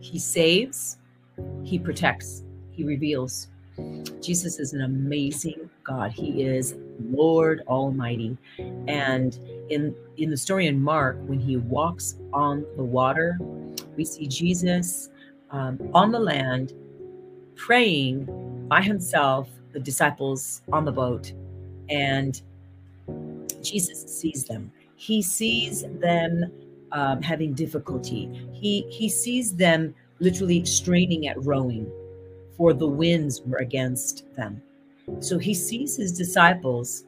He saves, He protects, He reveals. Jesus is an amazing God. He is Lord Almighty. And in in the story in Mark, when he walks on the water, we see Jesus um, on the land praying by himself, the disciples on the boat, and Jesus sees them. He sees them um, having difficulty. He he sees them literally straining at rowing, for the winds were against them. So he sees his disciples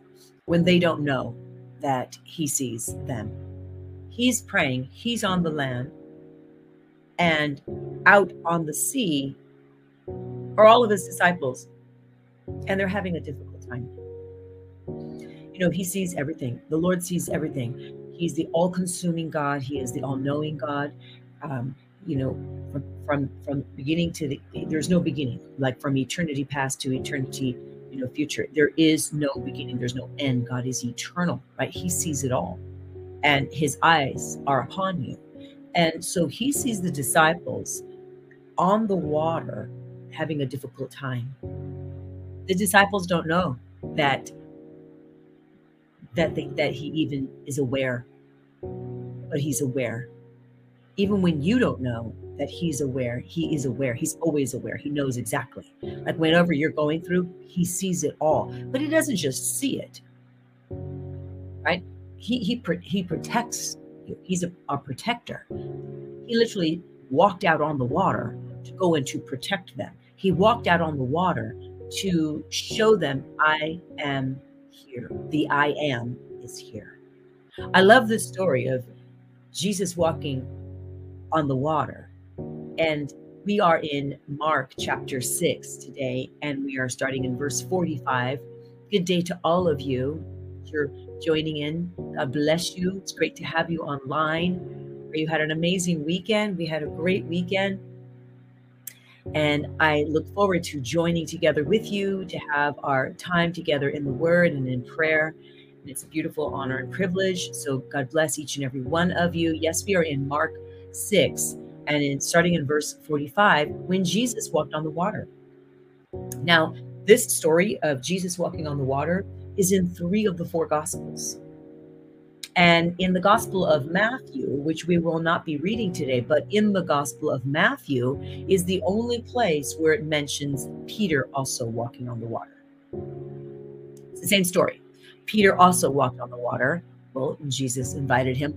when they don't know that he sees them. He's praying, he's on the land, and out on the sea are all of his disciples, and they're having a difficult time. You know, he sees everything. The Lord sees everything. He's the all-consuming God. He is the all-knowing God. Um, you know, from from from beginning to the there's no beginning. Like from eternity past to eternity, you know, future. There is no beginning. There's no end. God is eternal, right? He sees it all, and His eyes are upon you. And so He sees the disciples on the water having a difficult time. The disciples don't know that that they, that he even is aware but he's aware. Even when you don't know that he's aware he is aware. He's always aware. He knows exactly. Like whenever you're going through he sees it all but he doesn't just see it. Right? He he he protects you he's a, a protector. He literally walked out on the water to go and to protect them. He walked out on the water to show them, I am here. The I am is here. I love this story of Jesus walking on the water. And we are in Mark chapter 6 today, and we are starting in verse 45. Good day to all of you. You're joining in. God bless you. It's great to have you online. You had an amazing weekend. We had a great weekend. And I look forward to joining together with you to have our time together in the Word and in prayer. It's a beautiful honor and privilege. So God bless each and every one of you. Yes, we are in Mark 6, and in starting in verse 45, when Jesus walked on the water. Now, this story of Jesus walking on the water is in three of the four Gospels. And in the Gospel of Matthew, which we will not be reading today, but in the Gospel of Matthew is the only place where it mentions Peter also walking on the water. It's the same story. Peter also walked on the water. Well, Jesus invited him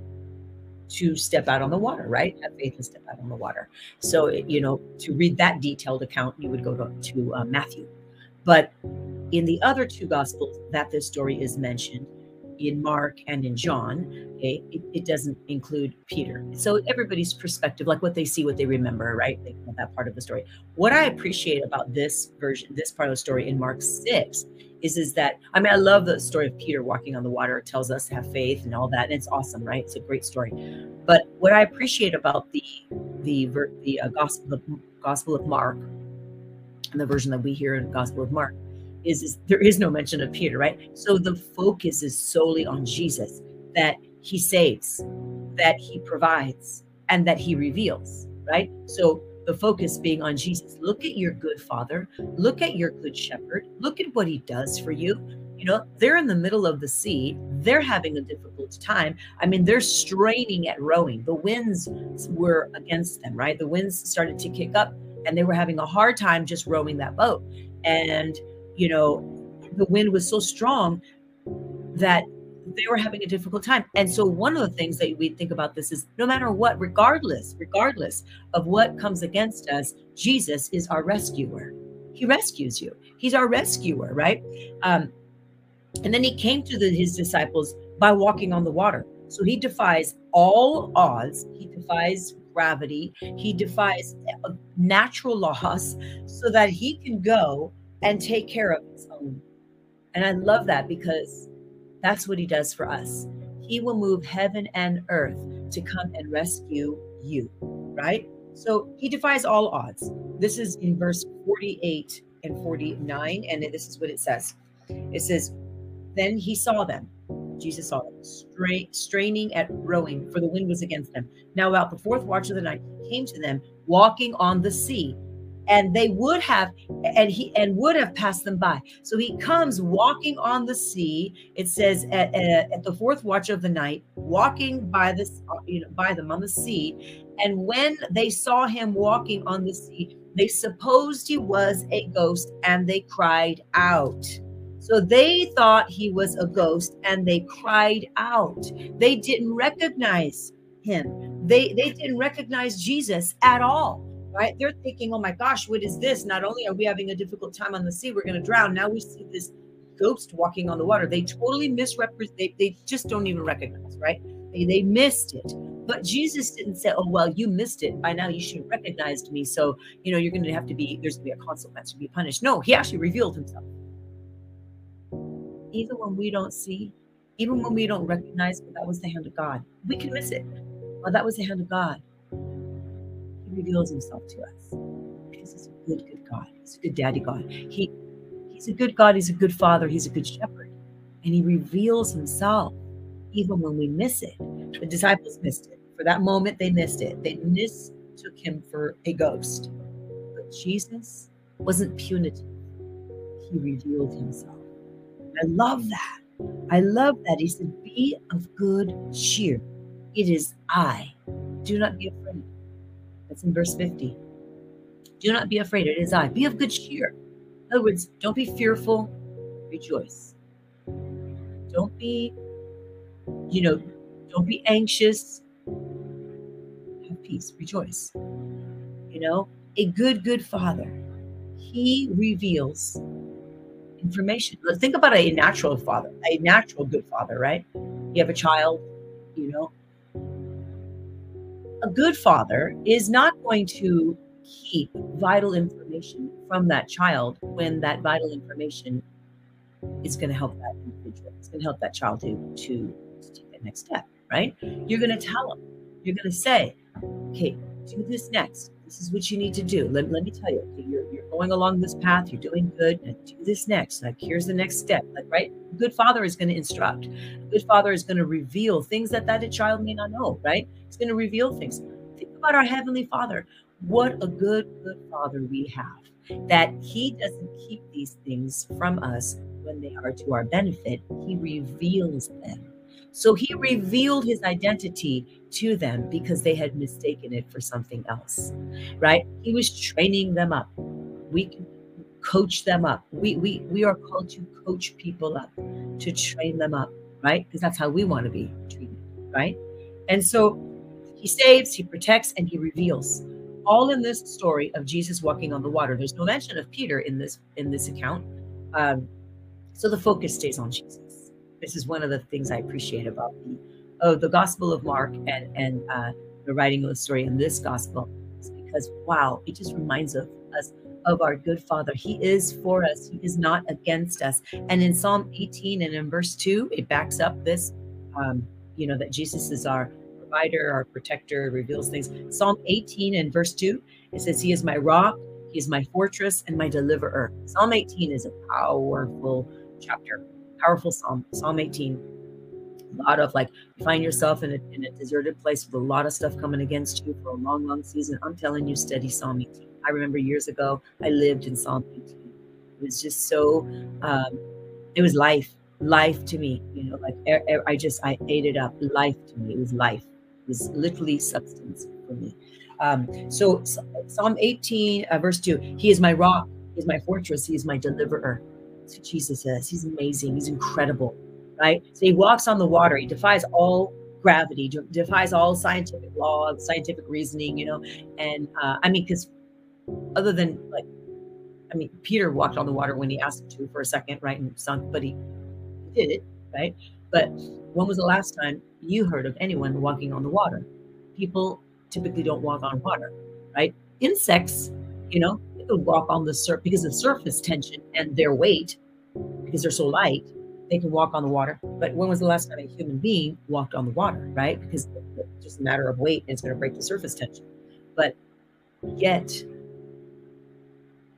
to step out on the water, right? Have faith and step out on the water. So, you know, to read that detailed account, you would go to, to uh, Matthew. But in the other two Gospels that this story is mentioned, in Mark and in John, okay, it, it, doesn't include Peter. So everybody's perspective, like what they see, what they remember, right? They that part of the story. What I appreciate about this version, this part of the story in Mark 6 is, is that, I mean, I love the story of Peter walking on the water. It tells us to have faith and all that. And it's awesome, right? It's a great story. But what I appreciate about the, the, the uh, gospel, of, gospel of Mark and the version that we hear in Gospel of Mark is, is there is no mention of Peter, right? So the focus is solely on Jesus that he saves, that he provides, and that he reveals, right? So the focus being on Jesus. Look at your good father. Look at your good shepherd. Look at what he does for you. You know, they're in the middle of the sea. They're having a difficult time. I mean, they're straining at rowing. The winds were against them, right? The winds started to kick up and they were having a hard time just rowing that boat. And you know, the wind was so strong that they were having a difficult time. And so one of the things that we think about this is no matter what, regardless, regardless of what comes against us, Jesus is our rescuer. He rescues you. He's our rescuer, right? Um, and then he came to the, his disciples by walking on the water. So he defies all odds. He defies gravity. He defies uh, natural laws so that he can go and take care of his own. And I love that because that's what he does for us. He will move heaven and earth to come and rescue you, right? So he defies all odds. This is in verse 48 and 49. And this is what it says it says, Then he saw them Jesus saw them stra- straining at rowing, for the wind was against them. Now, about the fourth watch of the night, he came to them walking on the sea, and they would have and he and would have passed them by. So he comes walking on the sea. It says at, at, at the fourth watch of the night, walking by this you know by them on the sea. And when they saw him walking on the sea, they supposed he was a ghost, and they cried out. So they thought he was a ghost and they cried out. They didn't recognize him. They they didn't recognize Jesus at all. Right? They're thinking, "Oh my gosh, what is this? Not only are we having a difficult time on the sea, we're going to drown. Now we see this ghost walking on the water." They totally misrepresent. They, they just don't even recognize. Right? They, they missed it. But Jesus didn't say, "Oh well, you missed it. By now you should have recognized me. So you know you're going to have to be. There's going to be a consequence to be punished." No, he actually revealed himself even when we don't see, even when we don't recognize that, that was the hand of God, we can miss it. Well, that was the hand of God. Reveals himself to us because he's a good, good God. He's a good daddy God. He he's a good God, he's a good father, he's a good shepherd. And he reveals himself even when we miss it. The disciples missed it. For that moment, they missed it. They mistook him for a ghost. But Jesus wasn't punitive. He revealed himself. I love that. I love that. He said, Be of good cheer. It is I. Do not be afraid. That's in verse 50. Do not be afraid. It is I. Be of good cheer. In other words, don't be fearful. Rejoice. Don't be, you know, don't be anxious. Have peace. Rejoice. You know, a good, good father. He reveals information. Think about a natural father, a natural good father, right? You have a child, you know. A good father is not going to keep vital information from that child when that vital information is going to help that individual. It's going to help that child to, to, to take that next step, right? You're going to tell them, you're going to say, okay, do this next this is what you need to do. Let, let me tell you, you're, you're going along this path, you're doing good, do this next. Like, here's the next step. Like, right? good father is going to instruct. good father is going to reveal things that that a child may not know, right? He's going to reveal things. Think about our Heavenly Father. What a good, good father we have. That he doesn't keep these things from us when they are to our benefit, he reveals them. So he revealed his identity to them because they had mistaken it for something else, right? He was training them up. We coach them up. We, we, we are called to coach people up, to train them up, right? Because that's how we want to be treated, right? And so he saves, he protects, and he reveals. All in this story of Jesus walking on the water. There's no mention of Peter in this in this account. Um, so the focus stays on Jesus this is one of the things I appreciate about the oh the Gospel of Mark and and uh, the writing of the story in this Gospel is because wow, it just reminds of us of our good Father. He is for us. He is not against us. And in Psalm 18 and in verse two, it backs up this. Um, you know that Jesus is our provider, our protector, reveals things. Psalm 18 and verse 2, it says, He is my rock, He is my fortress and my deliverer. Psalm 18 is a powerful chapter powerful psalm, Psalm 18. A lot of like, you find yourself in a, in a deserted place with a lot of stuff coming against you for a long, long season. I'm telling you, study Psalm 18. I remember years ago, I lived in Psalm 18. It was just so, um, it was life, life to me. You know, like I just, I ate it up. Life to me. It was life. It was literally substance for me. Um, so Psalm 18, uh, verse 2 He is my rock, He is my fortress, He is my deliverer. That's what Jesus is. He's amazing. He's incredible, right? So he walks on the water. He defies all gravity, defies all scientific law, scientific reasoning, you know. And uh, I mean, because other than like, I mean, Peter walked on the water when he asked him to for a second, right, and sunk, but he did it, right? But when was the last time you heard of anyone walking on the water? People typically don't walk on water, right? Insects, you know, could walk on the surface because of surface tension and their weight, because they're so light, they can walk on the water. But when was the last time a human being walked on the water, right? Because it's just a matter of weight and it's going to break the surface tension. But yet,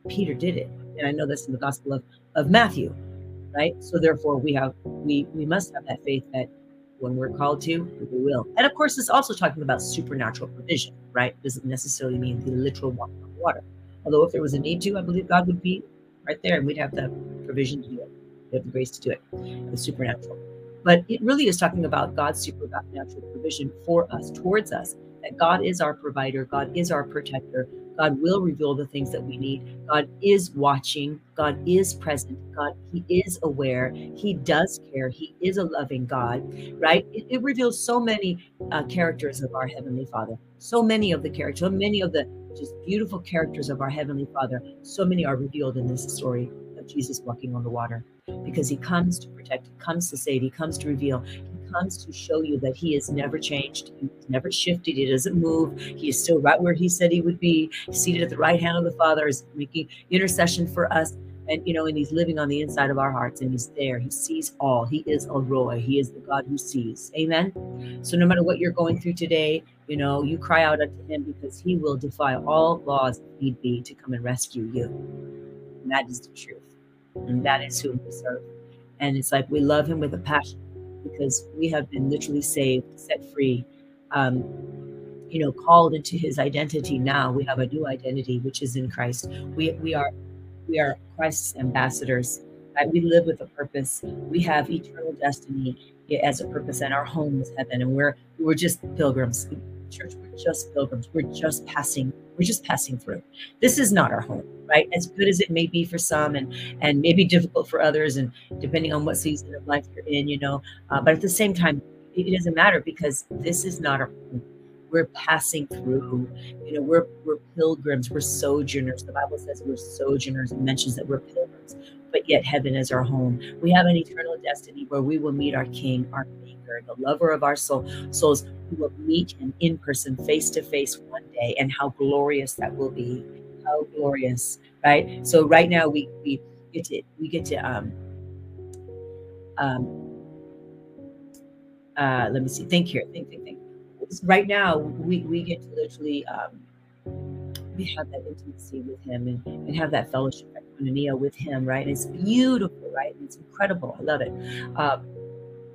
Peter did it. And I know this in the Gospel of, of Matthew, right? So therefore, we have we we must have that faith that when we're called to, we will. And of course, it's also talking about supernatural provision, right? Doesn't necessarily mean the literal walking on water. Although if there was a need to, I believe God would be right there, and we'd have the provision to do it. We have the grace to do it. The supernatural. But it really is talking about God's supernatural provision for us, towards us. That God is our provider, God is our protector, God will reveal the things that we need. God is watching. God is present. God, He is aware. He does care. He is a loving God, right? It, it reveals so many uh, characters of our Heavenly Father. So many of the characters, so many of the just beautiful characters of our Heavenly Father. So many are revealed in this story of Jesus walking on the water because He comes to protect, He comes to save, He comes to reveal, he comes to show you that he has never changed, he's never shifted, he doesn't move, he is still right where he said he would be, seated at the right hand of the Father, is making intercession for us. And you know, and he's living on the inside of our hearts, and he's there. He sees all. He is El Roi. He is the God who sees. Amen. So no matter what you're going through today, you know, you cry out unto him because he will defy all laws if need be to come and rescue you. And that is the truth. And that is who we serve. And it's like we love him with a passion because we have been literally saved, set free, um, you know, called into His identity. Now we have a new identity, which is in Christ. We we are we are Christ's ambassadors. Right? We live with a purpose. We have eternal destiny as a purpose, and our home is heaven. And we're we're just pilgrims. Church, we're just pilgrims. We're just passing. We're just passing through. This is not our home right? As good as it may be for some, and and maybe difficult for others, and depending on what season of life you're in, you know. Uh, but at the same time, it doesn't matter because this is not our home. We're passing through. You know, we're we're pilgrims. We're sojourners. The Bible says we're sojourners. and mentions that we're pilgrims, but yet heaven is our home. We have an eternal destiny where we will meet our King, our Maker, the lover of our soul, souls. We will meet him in person, face to face, one day, and how glorious that will be how glorious, right? So right now we we get to we get to um um uh let me see think here think think think right now we we get to literally um we have that intimacy with him and, and have that fellowship with him right and it's beautiful right and it's incredible i love it um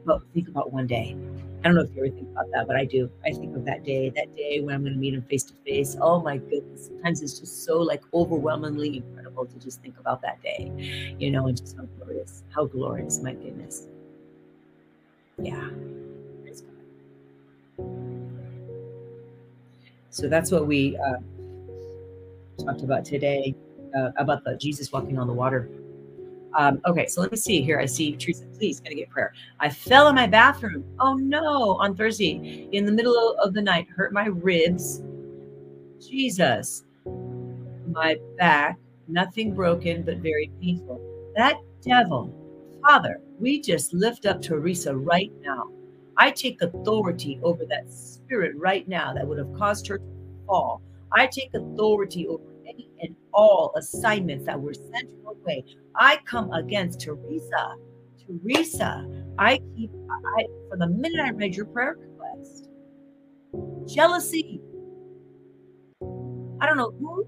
but think about one day I don't know if you ever think about that, but I do. I think of that day, that day when I'm going to meet him face to face. Oh my goodness. Sometimes it's just so like overwhelmingly incredible to just think about that day, you know, and just how glorious, how glorious, my goodness. Yeah. So that's what we uh, talked about today uh, about the Jesus walking on the water. Um, okay, so let me see here. I see Teresa, please, gotta get prayer. I fell in my bathroom. Oh no, on Thursday in the middle of the night, hurt my ribs. Jesus, my back, nothing broken, but very painful. That devil, Father, we just lift up Teresa right now. I take authority over that spirit right now that would have caused her to fall. I take authority over any and all assignments that were sent her way. I come against Teresa. Teresa, I keep, I, from the minute I read your prayer request, jealousy. I don't know who.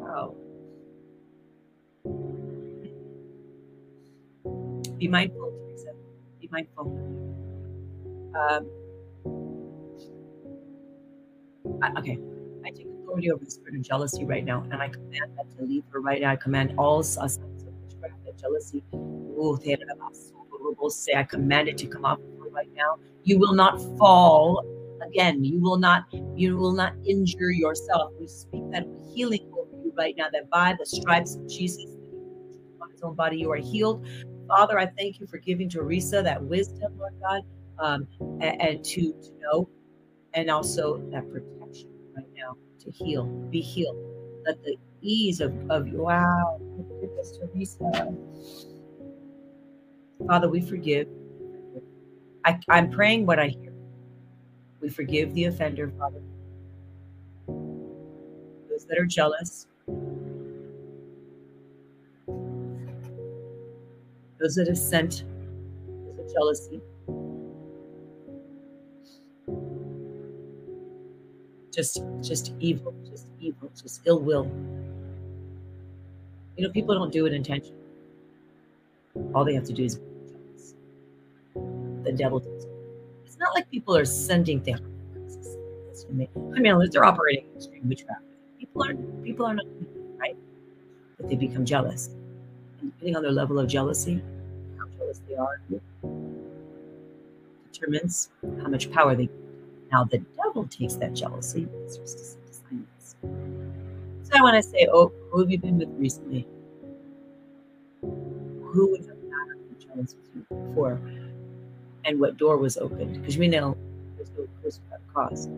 Oh. Be mindful, Teresa. Be mindful. Um, I, okay. I take authority over the spirit of jealousy right now, and I command that to leave her right now. I command all signs of witchcraft and jealousy. Say, I command it to come off her right now. You will not fall again. You will not. You will not injure yourself. We speak that healing over you right now. That by the stripes of Jesus, on His own body, you are healed. Father, I thank you for giving Teresa that wisdom, Lord God, um, and, and to to know, and also that protection right now to heal, be healed. Let the ease of, of wow, goodness, Teresa. Father, we forgive. I, I'm praying what I hear. We forgive the offender, Father. Those that are jealous, those that have sent the jealousy, just just evil, just evil, just ill will. You know, people don't do it intentionally. All they have to do is the devil does. It's not like people are sending things. I mean, they're operating extreme witchcraft. People are people are not right, but they become jealous. Depending on their level of jealousy, jealous they are, determines how much power they. get. Now the devil takes that jealousy. So I want to say, oh, who have you been with recently? Who would have mattered jealous with you before? And what door was opened? Because we know there's no curse without a cause.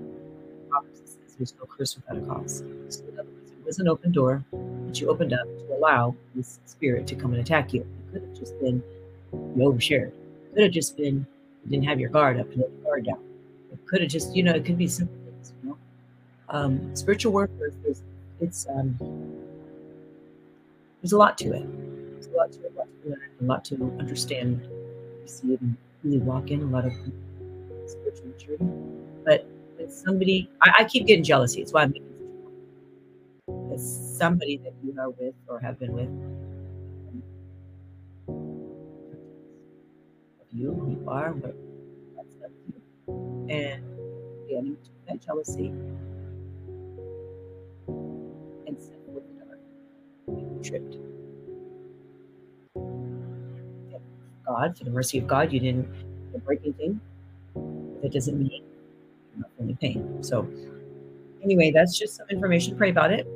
there's no curse without a cause. So in other words, it was an open door that you opened up to allow this spirit to come and attack you. It could have just been you overshared. Could have just been you didn't have your guard up, your guard down. It could have just, you know, it could be simple things, you know. Um, spiritual warfare is it's um there's a lot to it. There's a lot to it, a lot to learn, a lot to understand, see it, and really walk in a lot of spiritual maturity. But somebody I, I keep getting jealousy. It's why I'm making somebody that you are with or have been with. You, you are, what to you. And the enemy took that jealousy and sent forth the dark. You tripped. God, for the mercy of God, you didn't break anything. That doesn't mean you're not feeling pain. So, anyway, that's just some information. Pray about it.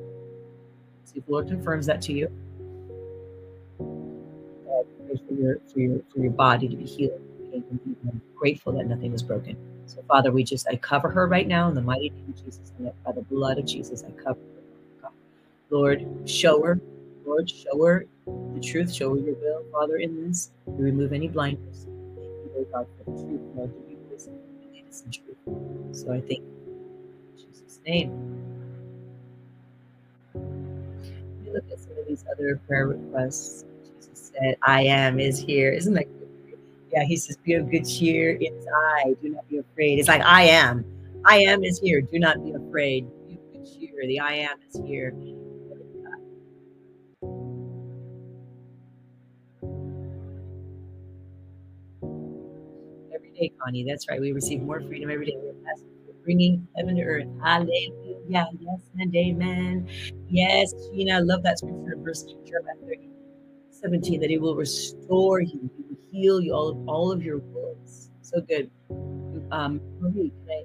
See if the Lord confirms that to you. For your for your for your body to be healed. I'm grateful that nothing was broken. So, Father, we just I cover her right now in the mighty name of Jesus, and by the blood of Jesus, I cover her. Lord, show her. Lord, show her the truth. Show her your will, Father, in this. Remove any blindness. Thank Lord God, for the truth. Lord, in truth. So I think in Jesus' name. Me look at some of these other prayer requests. Said, I am is here. Isn't that good? Yeah, he says, Be of good cheer. It's I. Do not be afraid. It's like, I am. I am is here. Do not be afraid. Be of good cheer. The I am is here. Every day, Connie. That's right. We receive more freedom every day. We're bringing heaven to earth. Hallelujah. Yes and amen. Yes, Gina, I love that scripture verse Jeremiah 30, 17, that he will restore you, he will heal you all of all of your wounds. So good. Um, can I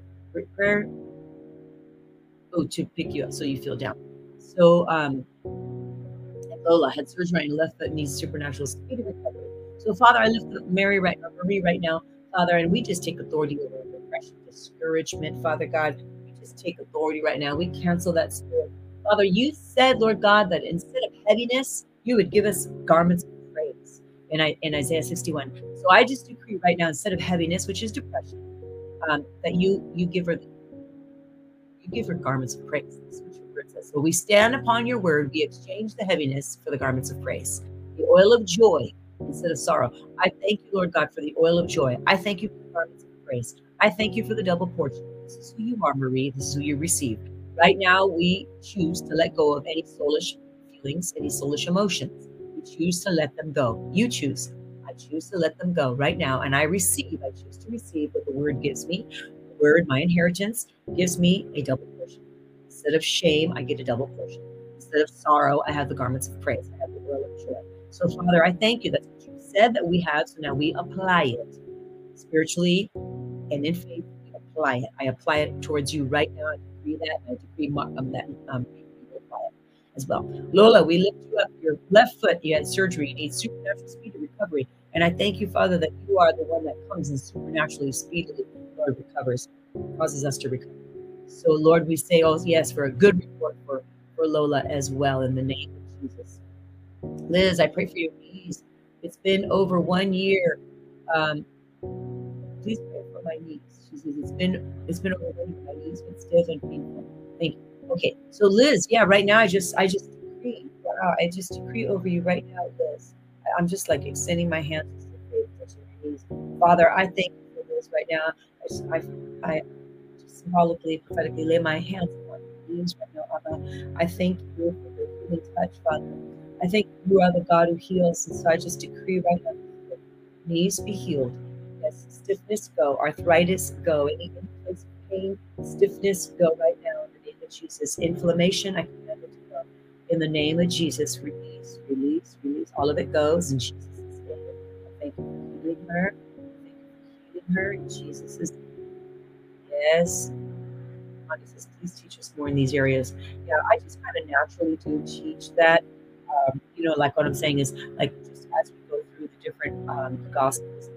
prayer? Oh, to pick you up so you feel down. So um Lola had surgery on your left foot needs supernatural speed of recovery. So Father, I lift Mary right now, Marie right now. Father, and we just take authority over depression, discouragement, Father God. We just take authority right now. We cancel that spirit. Father, you said, Lord God, that instead of heaviness, you would give us garments of praise in, in Isaiah 61. So I just decree right now, instead of heaviness, which is depression, um, that you you give her you give her garments of praise. That's what your word says. So we stand upon your word. We exchange the heaviness for the garments of praise, the oil of joy instead of sorrow. I thank you, Lord God, for the oil of joy. I thank you for the garments of praise. I thank you for the double portion. This is who you are, Marie. This is who you receive. Right now, we choose to let go of any soulish any soulish emotions. You choose to let them go. You choose. I choose to let them go right now. And I receive, I choose to receive what the word gives me. The word, my inheritance, gives me a double portion. Instead of shame, I get a double portion. Instead of sorrow, I have the garments of praise. I have the oil of joy. So, Father, I thank you. That's what you said that we have. So now we apply it spiritually and in faith. We apply it. I apply it towards you right now. I decree that. I decree um, that um, as well. Lola, we lift you up. Your left foot, you had surgery. You need supernatural speed of recovery. And I thank you, Father, that you are the one that comes and supernaturally, speedily, Lord, recovers, causes us to recover. So, Lord, we say, oh, yes, for a good report for, for Lola as well in the name of Jesus. Liz, I pray for your knees. It's been over one year. Um, please pray for my knees. It's been it's been over. My knees been stiff and painful. Thank you. Okay, so Liz, yeah, right now I just I just decree. Wow, I just decree over you right now, Liz. I'm just like extending my hands. Father, I thank you for right now. I just, I, I just symbolically, prophetically lay my hands on knees right now, Abba. I thank you for the healing touch, Father. I think you are the God who heals. And so I just decree right now knees be healed. Stiffness go, arthritis go, any pain, stiffness go right now in the name of Jesus. Inflammation, I command it to go. In the name of Jesus, release, release, release. All of it goes in Jesus' name. Thank you for healing her. Thank you for healing her in Jesus' name. Yes. Says, please teach us more in these areas. Yeah, I just kind of naturally do teach that. Um, you know, like what I'm saying is like just as we go through the different um, gospels,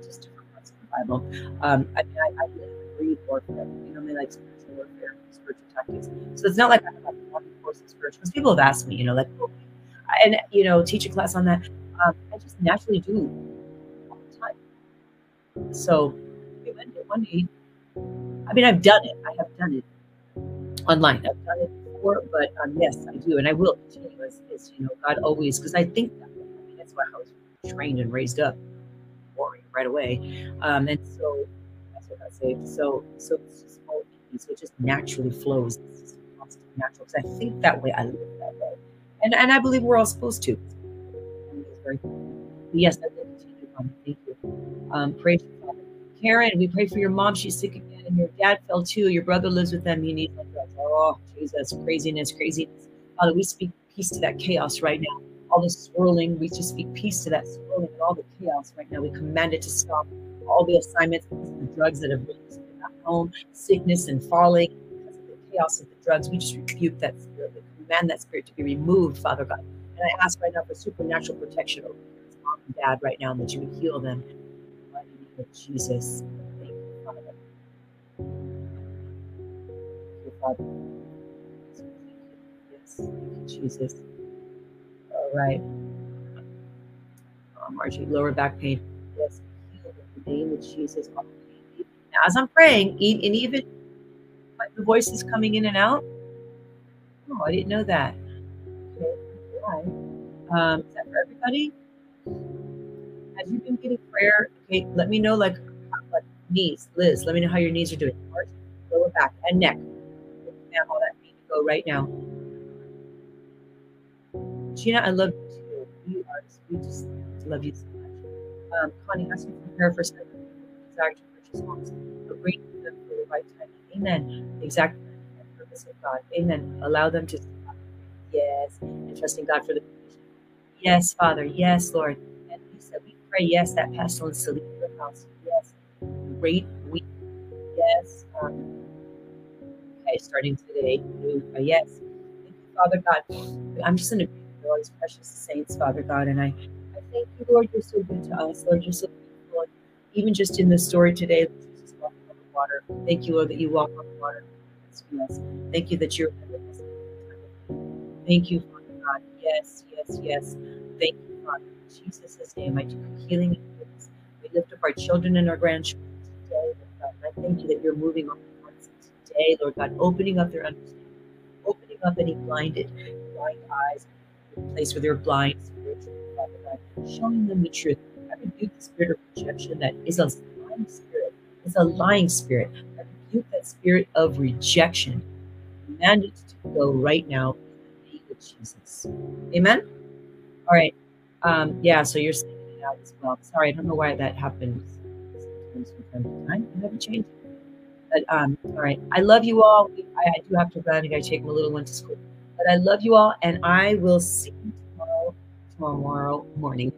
Bible. Um, I mean, I, I and breathe warfare. You know, I mean, like spiritual warfare, spiritual tactics. So it's not like I have like one course of spiritual. Because people have asked me, you know, like, oh, and you know, teach a class on that. Um, I just naturally do all the time. So one day, I mean, I've done it. I have done it online. I've done it before, but um, yes, I do, and I will continue as, as you know, God always, because I think that. I mean, that's why I was trained and raised up, right away, um, and so that's what I saved. So, so it's just all so it just naturally flows. It's just natural because I think that way. I live that way, and and I believe we're all supposed to. Yes, I will continue. Thank you. Um, you, Father. Karen, we pray for your mom. She's sick again, and your dad fell too. Your brother lives with them. You need Oh, Jesus, craziness, craziness. Father, we speak peace to that chaos right now. All the swirling, we just speak peace to that swirling and all the chaos right now. We command it to stop. All the assignments, the drugs that have been at home, sickness and falling, because of the chaos of the drugs, we just rebuke that spirit. We command that spirit to be removed, Father God. And I ask right now for supernatural protection over mom and dad right now, and that you would heal them. In the name of Jesus. Thank you, Father. Father. Yes, thank you, Jesus. Right. Oh, Margie, lower back pain. Yes, in the name of Jesus. Now, as I'm praying, and even the voice is coming in and out. Oh, I didn't know that. Okay. Um, is that for everybody? Have you been getting prayer? Okay, let me know, like, like knees, Liz. Let me know how your knees are doing. Lower back and neck understand all that need to go right now. Gina, I love you too. You are we just love you so much. Um, Connie, ask you to prepare for seven desire purchase homes, but bring them for the right time. Amen. Exactly the purpose of God. Amen. Allow them to yes, and trusting God for the Yes, Father. Yes, Lord. And we said we pray, yes, that pestilence to leave your house. Yes. Great week. Yes. Um, okay, starting today. Yes. Thank you, Father God. I'm just going to these precious saints, Father God. And I, I thank you, Lord, you're so good to us. Lord, you're so Lord. Even just in the story today, Jesus walking on the water. Thank you, Lord, that you walk on the water. Thank you that you're with us. Thank you, Father God. Yes, yes, yes. Thank you, Father. In Jesus' name, I decree healing and goodness. We lift up our children and our grandchildren today, God. And I thank you that you're moving on today, Lord God, opening up their understanding, opening up any blinded, blind eyes, place where they're blind showing them the truth. I rebuke the spirit of rejection that is a lying spirit. It's a lying spirit. I rebuke that spirit of rejection. Command it to go right now in the name of Jesus. Amen. All right. Um, yeah, so you're saying it out as well. Sorry, I don't know why that happens. Sometimes from time to time. I never changed but um, all right, I love you all. I, do have to run. I got to take my little one to school. But I love you all, and I will see you tomorrow, tomorrow morning.